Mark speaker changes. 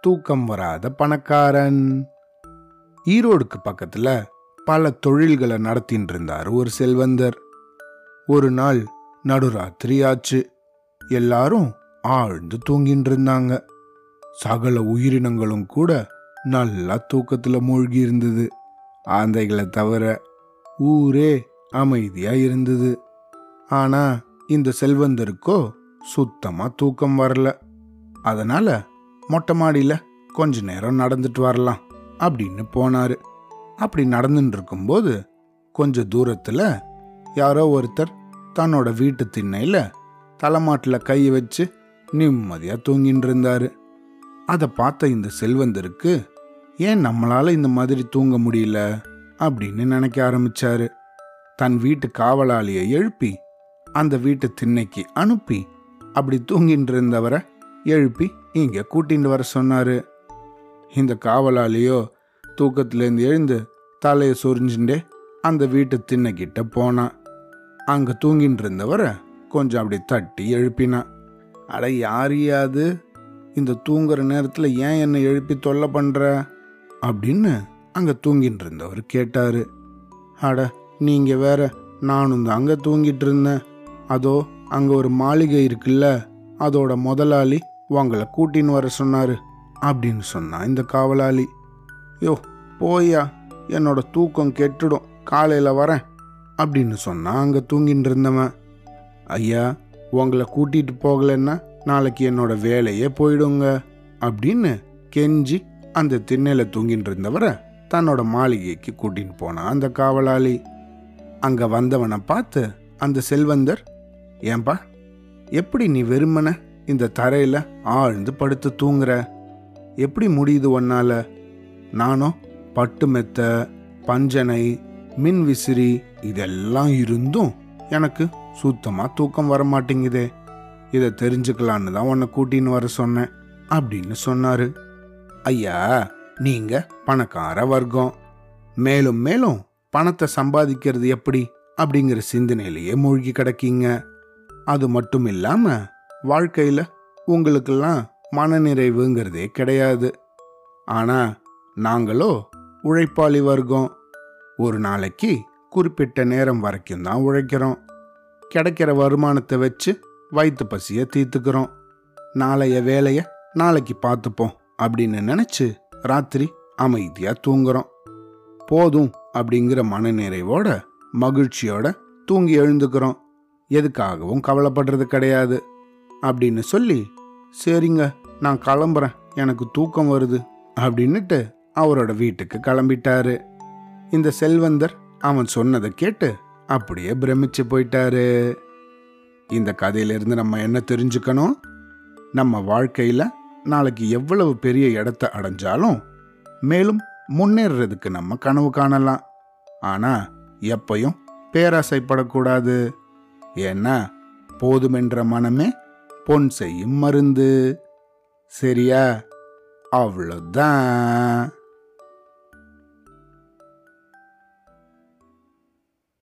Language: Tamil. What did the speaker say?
Speaker 1: தூக்கம் வராத பணக்காரன். ஈரோடுக்கு பக்கத்துல பல தொழில்களை நடத்தின்னு இருந்தார் ஒரு செல்வந்தர். ஒரு நாள் நடுராத்திரி ஆச்சு. எல்லாரும் ஆழ்ந்து தூங்கின்னு இருந்தாங்க சகல உயிரினங்களும் கூட நல்லா தூக்கத்துல மூழ்கி இருந்தது ஆந்தைகளை தவிர ஊரே அமைதியா இருந்தது. ஆனா இந்த செல்வந்தருக்கோ சுத்தமாக தூக்கம் வரல. அதனால் மொட்டை மாடியில் கொஞ்ச நேரம் நடந்துட்டு வரலாம் அப்படின்னு போனார். அப்படி நடந்துட்டு இருக்கும்போது கொஞ்ச தூரத்தில் யாரோ ஒருத்தர் தன்னோட வீட்டு திண்ணையில் தலைமாட்டில் கை வச்சு நிம்மதியாக தூங்கின்னு இருந்தாரு. அதை பார்த்த இந்த செல்வந்தருக்கு ஏன் நம்மளால் இந்த மாதிரி தூங்க முடியல? அப்படின்னு நினைக்க ஆரம்பிச்சாரு. தன் வீட்டு காவலாளியை எழுப்பி அந்த வீட்டு திண்ணைக்கு அனுப்பி அப்படி தூங்கிட்டு இருந்தவரை எழுப்பி இங்கே கூட்டிட்டு வர சொன்னார். இந்த காவலாளியோ தூக்கத்திலேருந்து எழுந்து தலையை சொரிஞ்சுட்டே அந்த வீட்டு திண்ணைக்கிட்ட போனான் அங்கே தூங்கிட்டு இருந்தவரை கொஞ்சம் அப்படி தட்டி எழுப்பினான் அட யாரையாது இந்த தூங்குற நேரத்தில் ஏன் என்னை எழுப்பி தொல்லை பண்ணுற அப்படின்னு அங்கே தூங்கிட்டு இருந்தவர் கேட்டாரு. அட நீங்கள் வேற நானும் அங்கே தூங்கிட்டு இருந்தேன். அதோ அங்கே ஒரு மாளிகை இருக்குல்ல அதோட முதலாளி உங்களை கூட்டின்னு வர சொன்னார் அப்படின்னு சொன்னான் இந்த காவலாளி. யோ போயா என்னோட தூக்கம் கெட்டுடும் காலையில் வரேன் அப்படின்னு சொன்னான் அங்கே தூங்கின்னு இருந்தவன். ஐயா உங்களை கூட்டிகிட்டு போகலன்னா நாளைக்கு என்னோட வேலையே போயிடுங்க அப்படின்னு கெஞ்சி அந்த திண்ணையில் தூங்கிட்டு இருந்தவரை தன்னோட மாளிகைக்கு கூட்டின்னு போனான் அந்த காவலாளி. அங்கே வந்தவனை பார்த்து அந்த செல்வந்தர் ஏன்பா? எப்படி நீ வெறுமன இந்த தரையில் ஆழ்ந்து படுத்து தூங்குற? எப்படி முடியுது உன்னால? நானும் பட்டு மெத்த பஞ்சனை மின் விசிறி இதெல்லாம் இருந்தும் எனக்கு சுத்தமா தூக்கம் வர மாட்டேங்குதே. இதை தெரிஞ்சுக்கலான்னு தான் உன்னை கூட்டின்னு வர சொன்னேன் அப்படின்னு சொன்னாரு. ஐயா நீங்க பணக்கார வர்க்கம். மேலும் மேலும் பணத்தை சம்பாதிக்கிறது எப்படி? அப்படிங்கிற சிந்தனையிலேயே மூழ்கி கிடக்கீங்க. அது மட்டும் இல்லாம வாழ்க்கையில உங்களுக்கெல்லாம் மனநிறைவுங்கிறதே கிடையாது. ஆனா நாங்களோ உழைப்பாளி வர்க்கம். ஒரு நாளைக்கு குறிப்பிட்ட நேரம் வரைக்கும் தான் உழைக்கிறோம். கிடைக்கிற வருமானத்தை வச்சு வயிற்று பசியை தீர்த்துக்கிறோம். நாளைய வேலையை நாளைக்கு பார்த்துப்போம் அப்படின்னு நினச்சி ராத்திரி அமைதியாக தூங்குறோம். போதும் அப்படிங்கிற மனநிறைவோட மகிழ்ச்சியோட தூங்கி எழுந்துக்கிறோம். எதுக்காகவும் கவலைப்படுறது கிடையாது அப்படின்னு சொல்லி சரிங்க நான் கிளம்புறேன். எனக்கு தூக்கம் வருது அப்படின்னுட்டு அவரோட வீட்டுக்கு கிளம்பிட்டாரு. இந்த செல்வந்தர் அவன் சொன்னதை கேட்டு அப்படியே பிரமிச்சு போயிட்டாரு. இந்த கதையிலிருந்து நம்ம என்ன தெரிஞ்சுக்கணும்? நம்ம வாழ்க்கையில நாளைக்கு எவ்வளவு பெரிய இடத்த அடைஞ்சாலும் மேலும் முன்னேறதுக்கு நம்ம கனவு காணலாம். ஆனா எப்பையும் பேராசைப்படக்கூடாது. ஏன்னா போதுமென்ற மனமே பொன் செய்யும் மருந்து. சரியா? அவ்வளோதான்